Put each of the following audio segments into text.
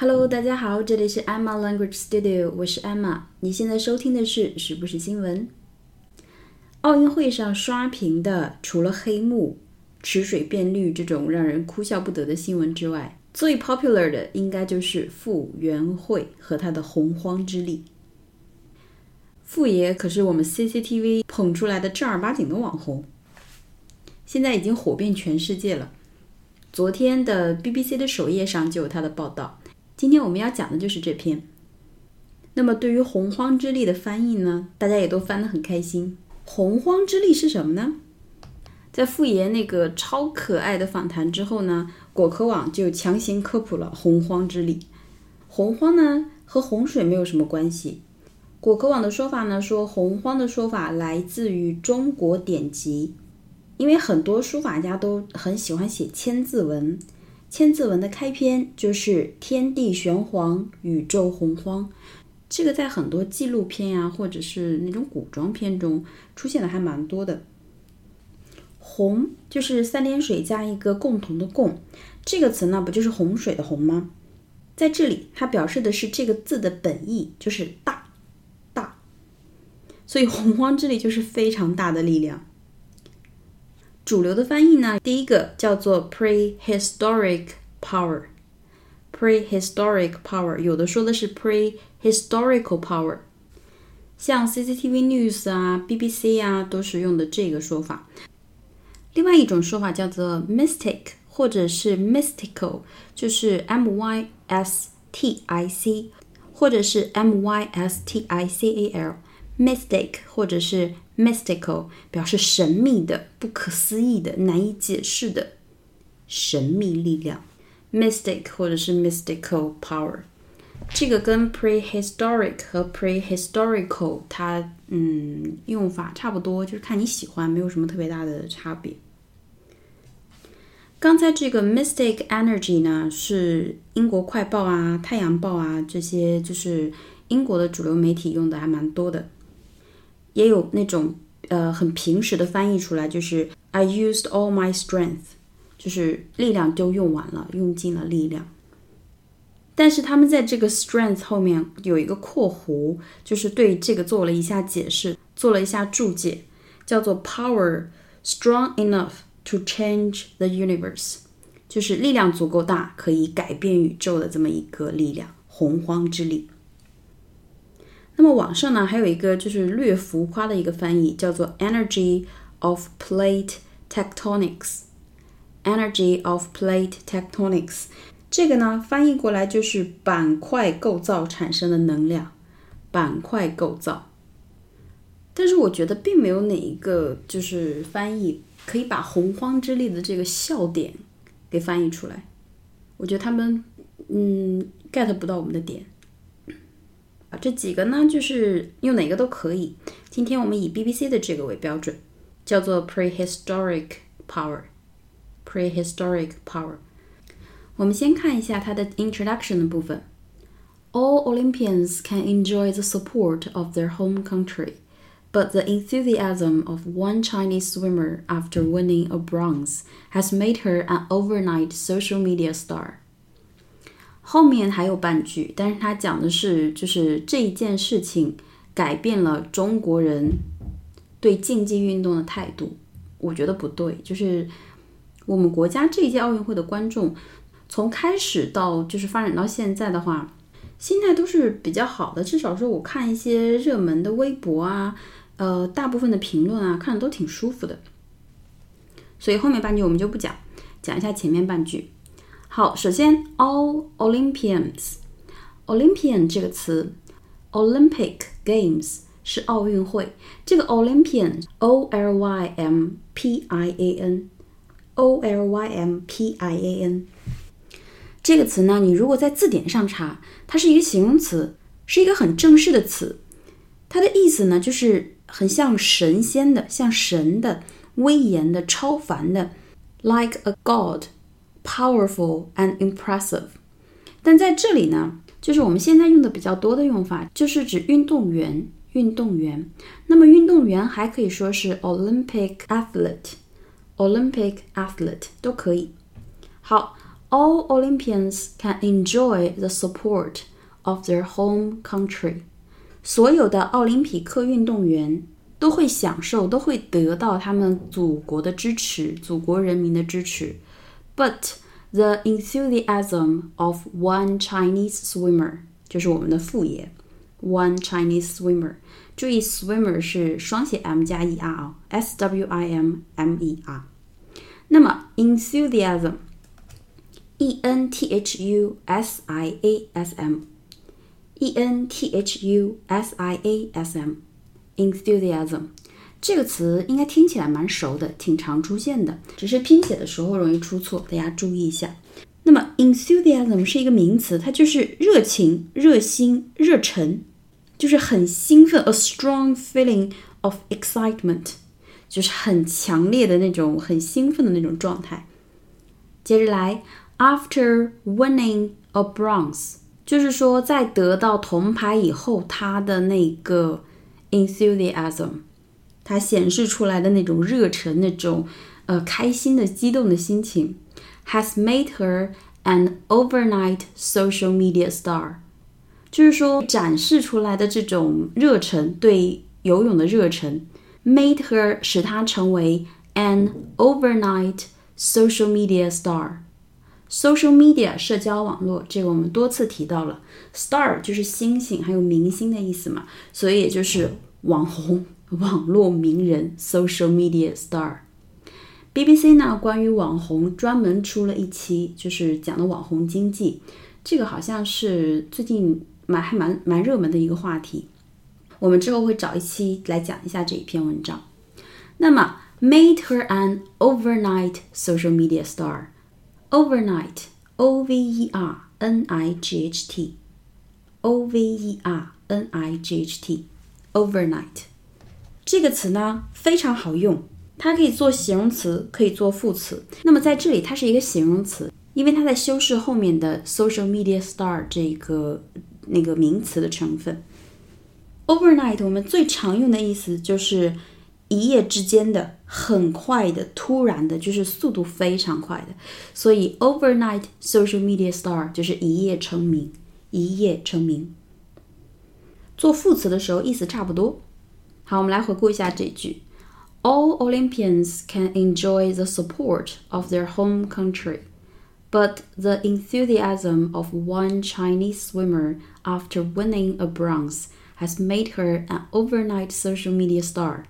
Hello，大家好，这里是 Emma Language Studio，我是 Emma。你现在收听的是是不是新闻？奥运会上刷屏的，除了黑幕、池水变绿这种让人哭笑不得的新闻之外，最 popular 的应该就是傅园慧和她的洪荒之力。傅爷可是我们 CCTV 捧出来的正儿八经的网红，现在已经火遍全世界了。昨天的 BBC 的首页上就有他的报道。今天我们要讲的就是这篇。那么对于洪荒之力的翻译呢，大家也都翻得很开心。洪荒之力是什么呢？在傅爷那个超可爱的访谈之后呢，果壳网就强行科普了洪荒之力。洪荒呢和洪水没有什么关系。果壳网的说法呢说，洪荒的说法来自于中国典籍，因为很多书法家都很喜欢写千字文。千字文的开篇就是“天地玄黄，宇宙洪荒”，这个在很多纪录片呀，或者是那种古装片中出现的还蛮多的。洪就是三点水加一个共同的共，这个词呢不就是洪水的洪吗？在这里它表示的是这个字的本意，就是大大，所以洪荒之力就是非常大的力量。主流的翻译呢，第一个叫做 prehistoric power，prehistoric power，有的说的是 prehistorical power，像 CCTV News 啊、BBC 啊都是用的这个说法。另外一种说法叫做 mystic 或者是 mystical，就是 M Y S T I C 或者是 M Y S T I C A L，mystic 或者是 mystical 表示神秘的、不可思议的、难以解释的神秘力量，mystic 或者是 mystical power，这个跟 prehistoric 和 prehistorical 它嗯用法差不多，就是看你喜欢，没有什么特别大的差别。刚才这个 mystic energy 呢，是英国快报啊、太阳报啊这些，就是英国的主流媒体用的还蛮多的。也有那种呃很平实的翻译出来，就是 I used all my strength，就是力量都用完了，用尽了力量。但是他们在这个 strength 后面有一个括弧，就是对这个做了一下解释，做了一下注解，叫做 power strong enough to change the universe，就是力量足够大，可以改变宇宙的这么一个力量，洪荒之力。那么网上呢，还有一个就是略浮夸的一个翻译，叫做 “energy of plate tectonics”。energy of plate tectonics，这个呢翻译过来就是板块构造产生的能量。板块构造，但是我觉得并没有哪一个就是翻译可以把洪荒之力的这个笑点给翻译出来。我觉得他们嗯 get 不到我们的点。啊，这几个呢，就是用哪个都可以。今天我们以 BBC 的这个为标准，叫做 prehistoric power。prehistoric power。我们先看一下它的 introduction 的部分。All Olympians can enjoy the support of their home country, but the enthusiasm of one Chinese swimmer after winning a bronze has made her an overnight social media star. 后面还有半句，但是他讲的是，就是这一件事情改变了中国人对竞技运动的态度。我觉得不对，就是我们国家这一届奥运会的观众，从开始到就是发展到现在的话，心态都是比较好的。至少说我看一些热门的微博啊，呃，大部分的评论啊，看着都挺舒服的。所以后面半句我们就不讲，讲一下前面半句。好，首先，all Olympians，Olympian 这个词，Olympic Games 是奥运会。这个 Olympian，O L Y M P I A N，O L Y M P I A N 这个词呢，你如果在字典上查，它是一个形容词，是一个很正式的词。它的意思呢，就是很像神仙的，像神的，威严的，超凡的，like a god。Powerful and impressive，但在这里呢，就是我们现在用的比较多的用法，就是指运动员。运动员，那么运动员还可以说是 Olympic athlete，Olympic athlete 都可以。好 all Olympians can enjoy the support of their home country。所有的奥林匹克运动员都会享受，都会得到他们祖国的支持，祖国人民的支持。 But the enthusiasm of one Chinese swimmer，就是我们的副业，one Chinese swimmer。注意，swimmer 是双写 m 加 e r 啊，s w i m m e r。那么 enthusiasm，e n t h u s i a s m，e n t h u s i a s m，enthusiasm 这个词应该听起来蛮熟的，挺常出现的，只是拼写的时候容易出错，大家注意一下。那么 enthusiasm 是一个名词，它就是热情、热心、热忱。就是很兴奋，a strong feeling of excitement，就是很强烈的那种很兴奋的那种状态。接着来，after winning a bronze，就是说在得到铜牌以后，他的那个 enthusiasm，他显示出来的那种热忱，那种呃开心的、激动的心情，has made her an overnight social media star。就是说，展示出来的这种热忱，对游泳的热忱，made her 使她成为 an overnight social media star。social media 社交网络，这个我们多次提到了。star 就是星星，还有明星的意思嘛，所以也就是网红、网络名人。social media star。BBC 呢，关于网红专门出了一期，就是讲的网红经济，这个好像是最近。蛮还蛮蛮热门的一个话题，我们之后会找一期来讲一下这一篇文章。那么，made her an overnight social media star。overnight，o v e r n i g h t，o v e r n i g h t，overnight 这个词呢非常好用，它可以做形容词，可以做副词。那么在这里它是一个形容词，因为它在修饰后面的 social media star 这个。那个名词的成分，overnight 我们最常用的意思就是一夜之间的、很快的、突然的，就是速度非常快的。所以 overnight social media star 就是一夜成名，一夜成名。做副词的时候意思差不多。好，我们来回顾一下这句：All Olympians can enjoy the support of their home country. But the enthusiasm of one Chinese swimmer after winning a bronze has made her an overnight social media star.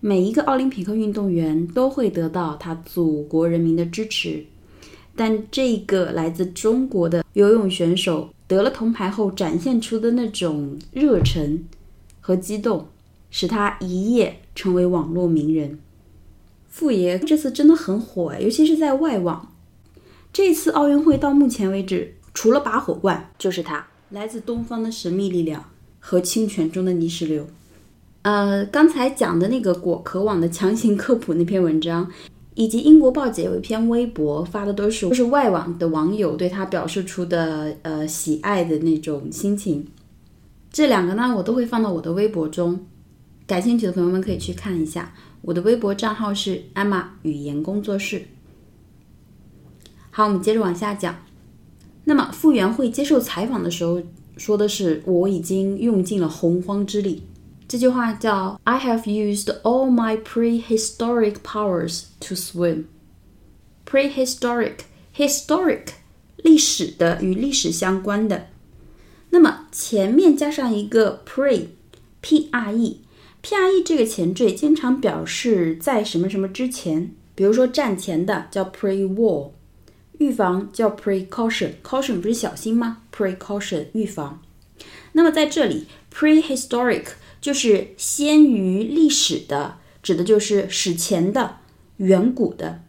每一个奥林匹克运动员都会得到他祖国人民的支持，但这个来自中国的游泳选手得了铜牌后展现出的那种热忱和激动， 使他一夜成为网络名人。傅爷这次真的很火哎，尤其是在外网。这次奥运会到目前为止，除了拔火罐，就是他来自东方的神秘力量和清泉中的泥石流。呃，刚才讲的那个果壳网的强行科普那篇文章，以及英国报姐有一篇微博发的都是都是外网的网友对他表示出的呃喜爱的那种心情。这两个呢，我都会放到我的微博中，感兴趣的朋友们可以去看一下。我的微博账号是艾玛语言工作室。好，我们接着往下讲。那么傅园慧接受采访的时候说的是：“我已经用尽了洪荒之力。”这句话叫 “I have used all my prehistoric powers to swim.” Prehistoric, historic，历史的，与历史相关的。那么前面加上一个 pre，p r e pre 这个前缀经常表示在什么什么之前，比如说战前的叫 pre-war。预防叫 precaution，caution 不是小心吗？precaution 预防。那么在这里，prehistoric 就是先于历史的，指的就是史前的、远古的。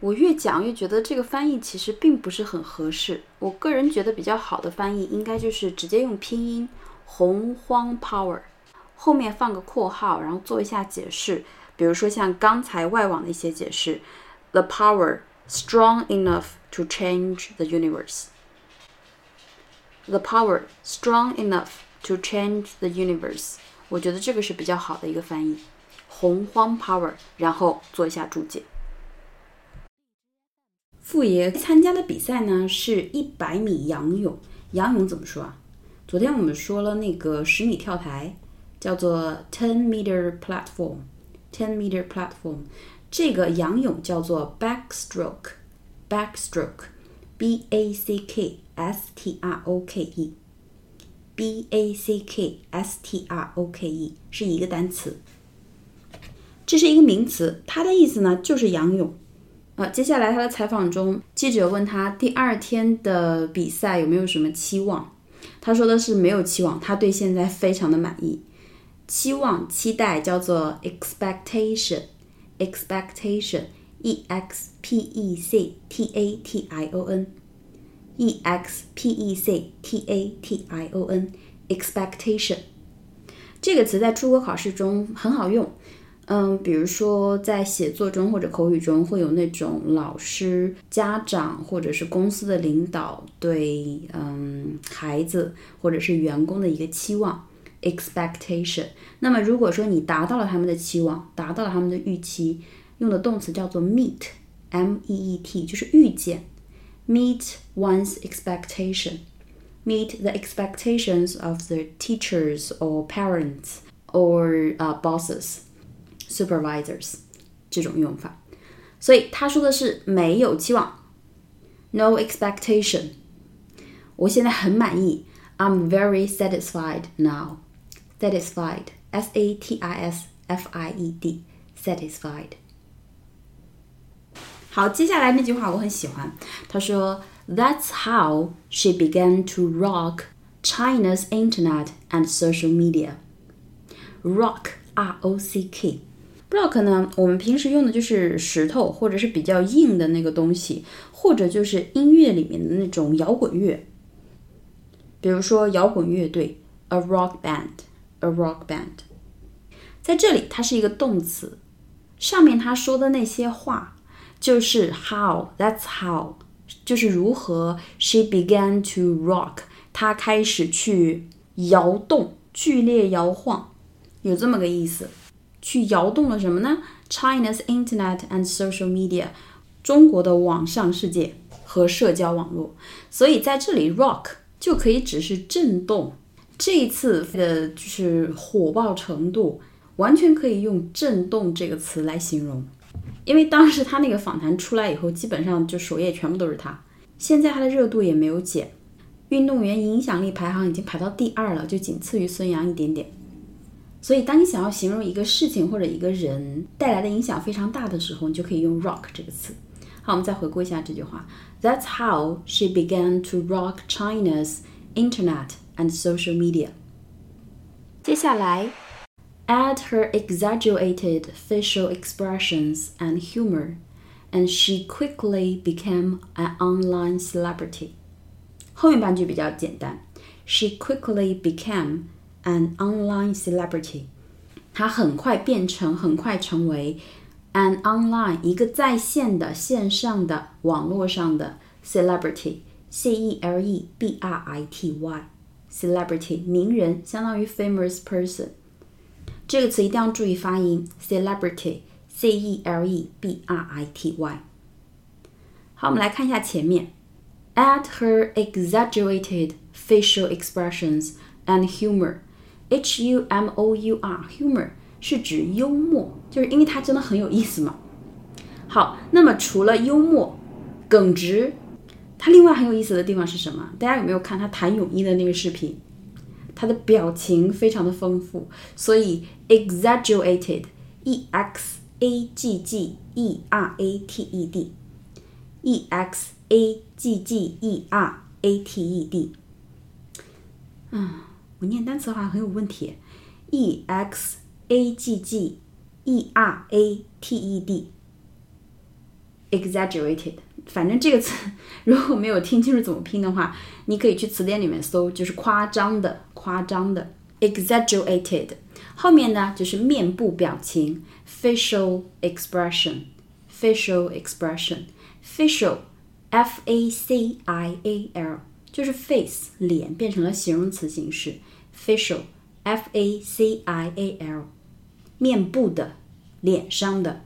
我越讲越觉得这个翻译其实并不是很合适。我个人觉得比较好的翻译应该就是直接用拼音洪荒 power，后面放个括号，然后做一下解释。比如说像刚才外网的一些解释，the power。strong enough to change the universe. The power strong enough to change the universe，我觉得这个是比较好的一个翻译，洪荒 power，然后做一下注解。傅爷参加的比赛呢是一百米仰泳。仰泳怎么说啊？昨天我们说了那个十米跳台，叫做 ten meter platform。ten meter platform，这个仰泳叫做 backstroke。backstroke，b a c k s t r o k e，b a c k s t r o k e 是一个单词。这是一个名词，它的意思呢就是仰泳。呃，接下来他的采访中，记者问他第二天的比赛有没有什么期望，他说的是没有期望，他对现在非常的满意。期望、期待叫做 expectation，expectation，e x p e c t a t i o n，e x p e c t a t i o n，expectation 这个词在出国考试中很好用。嗯，比如说在写作中或者口语中，会有那种老师、家长或者是公司的领导对嗯孩子或者是员工的一个期望。expectation。那么如果说你达到了他们的期望，达到了他们的预期，用的动词叫做 meet，m e e t，就是遇见，meet one's expectation，meet the expectations of the teachers or parents or uh, bosses。supervisors 这种用法，所以他说的是没有期望，no expectation。我现在很满意，I'm very satisfied now。 satisfied s a t i s f i e d satisfied。好，接下来那句话我很喜欢，他说 That's how she began to rock China's internet and social media. Rock R O C K rock 呢，我们平时用的就是石头或者是比较硬的那个东西，或者就是音乐里面的那种摇滚乐。比如说摇滚乐队，a rock A rock band。在这里，它是一个动词，上面他说的那些话就是 how，that's how，就是如何 she began to rock，她开始去摇动，剧烈摇晃，有这么个意思。去摇动了什么呢？China's internet and social media，中国的网上世界和社交网络。所以在这里，rock 就可以只是震动。这一次的就是火爆程度，完全可以用震动这个词来形容。因为当时他那个访谈出来以后，基本上就首页全部都是他。现在他的热度也没有减，运动员影响力排行已经排到第二了，就仅次于孙杨一点点。所以，当你想要形容一个事情或者一个人带来的影响非常大的时候，你就可以用 rock 这个词。好，我们再回顾一下这句话：That's how she began to rock China's internet and social media。接下来，add her exaggerated facial expressions and humor, and she quickly became an online celebrity。后面半句比较简单，she quickly became An online celebrity，他很快变成，很快成为 an online 一个在线的线上的网络上的 celebrity，c e l e b r i t y，celebrity 名人相当于 famous person。这个词一定要注意发音，celebrity，c e l e b r i t y。好，我们来看一下前面，add her exaggerated facial expressions and humor。H U M O U R，humor 是指幽默，就是因为它真的很有意思嘛。好，那么除了幽默、耿直， 它另外很有意思的地方是什么？大家有没有看他弹泳衣的那个视频？他的表情非常的丰富，所以 exaggerated，e x a g g e r a t e d，e x a g g e r a t e d，嗯。我念单词好像很有问题，e x a g g e r a t e d，exaggerated。反正这个词如果没有听清楚怎么拼的话，你可以去词典里面搜，就是夸张的、夸张的，exaggerated。后面呢就是面部表情，facial expression，facial expression，facial，f a c i a l，就是 face 脸变成了形容词形式。facial, f a c i a l，面部的，脸上的。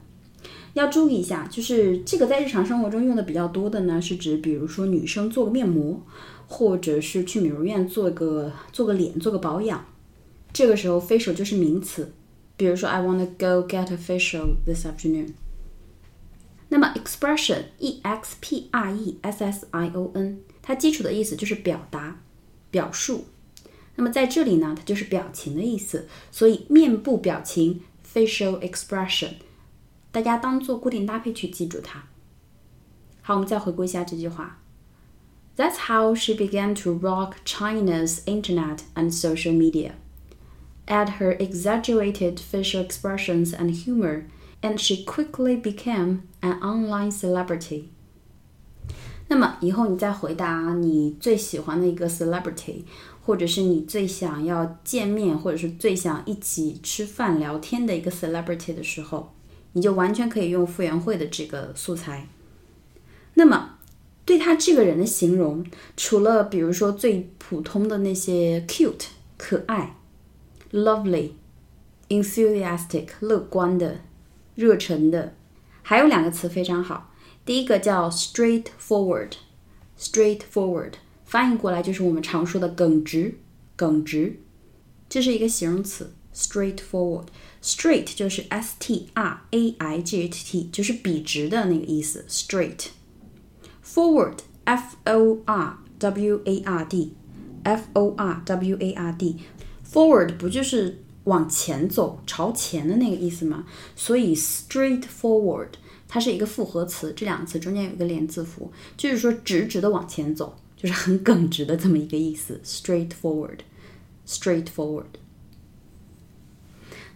要注意一下，就是这个在日常生活中用的比较多的呢，是指比如说女生做个面膜，或者是去美容院做个做个脸做个保养，这个时候 facial 就是名词。比如说 I wanna go get a facial this afternoon。那么 expression e x p r e s s i o n，它基础的意思就是表达、表述。那么在这里呢，它就是表情的意思，所以面部表情 facial expression，大家当做固定搭配去记住它。好，我们再回顾一下这句话。That's how she began to rock China's internet and social media. Add her exaggerated facial expressions and humor and she quickly became an online celebrity. 那么以后你再回答你最喜欢的一个 celebrity，或者是你最想要见面，或者是最想一起吃饭聊天的一个 celebrity 的时候， 你就完全可以用傅园慧的这个素材。那么对他这个人的形容，除了比如说最普通的那些 cute 可爱，lovely enthusiastic 乐观的。热忱的，还有两个词非常好。第一个叫 straightforward，straightforward 翻译过来就是我们常说的耿直，耿直，这是一个形容词。straightforward straight 就是 s t r a i g h t，就是笔直的那个意思。straight forward f o r w a r d f o r w a r d forward 不就是往前走，朝前的那个意思嘛，所以 straightforward 它是一个复合词，这两个词中间有一个连字符，就是说直直的往前走，就是很耿直的这么一个意思。straightforward，straightforward。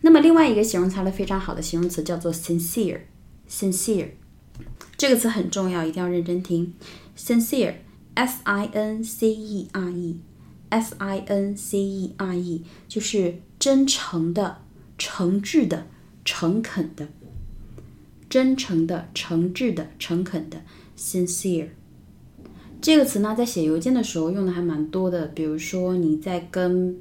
那么另外一个形容词的非常好的形容词叫做 sincere，sincere 这个词很重要，一定要认真听。sincere，s i n c e r e，s i n c e r e 就是。真诚的、诚挚的、诚恳的，真诚的、诚挚的、诚恳的，sincere。这个词呢，在写邮件的时候用的还蛮多的。比如说你在跟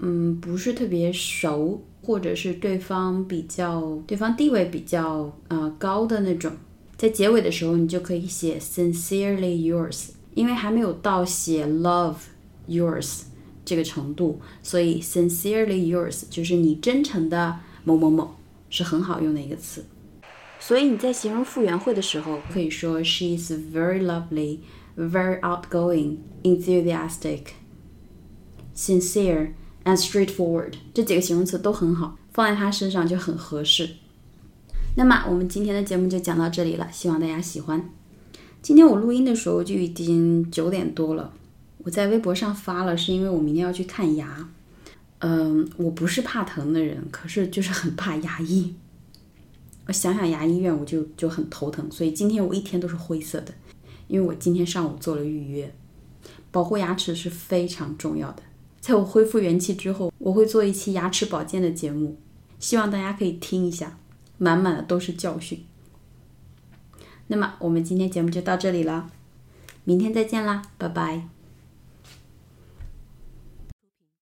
嗯不是特别熟，或者是对方比较对方地位比较呃高的那种，在结尾的时候你就可以写 sincerely yours，因为还没有到写 love yours。这个程度，所以 sincerely yours 就是你真诚的某某某，是很好用的一个词。所以你在形容傅园慧的时候，可以说 she is very lovely, very outgoing, enthusiastic, sincere and straightforward。这几个形容词都很好，放在他身上就很合适。那么我们今天的节目就讲到这里了，希望大家喜欢。今天我录音的时候就已经九点多了。我在微博上发了，是因为我明天要去看牙。嗯，我不是怕疼的人，可是就是很怕牙医。我想想牙医院，我就就很头疼。所以今天我一天都是灰色的，因为我今天上午做了预约。保护牙齿是非常重要的。在我恢复元气之后，我会做一期牙齿保健的节目，希望大家可以听一下，满满的都是教训。那么我们今天节目就到这里了，明天再见啦，拜拜。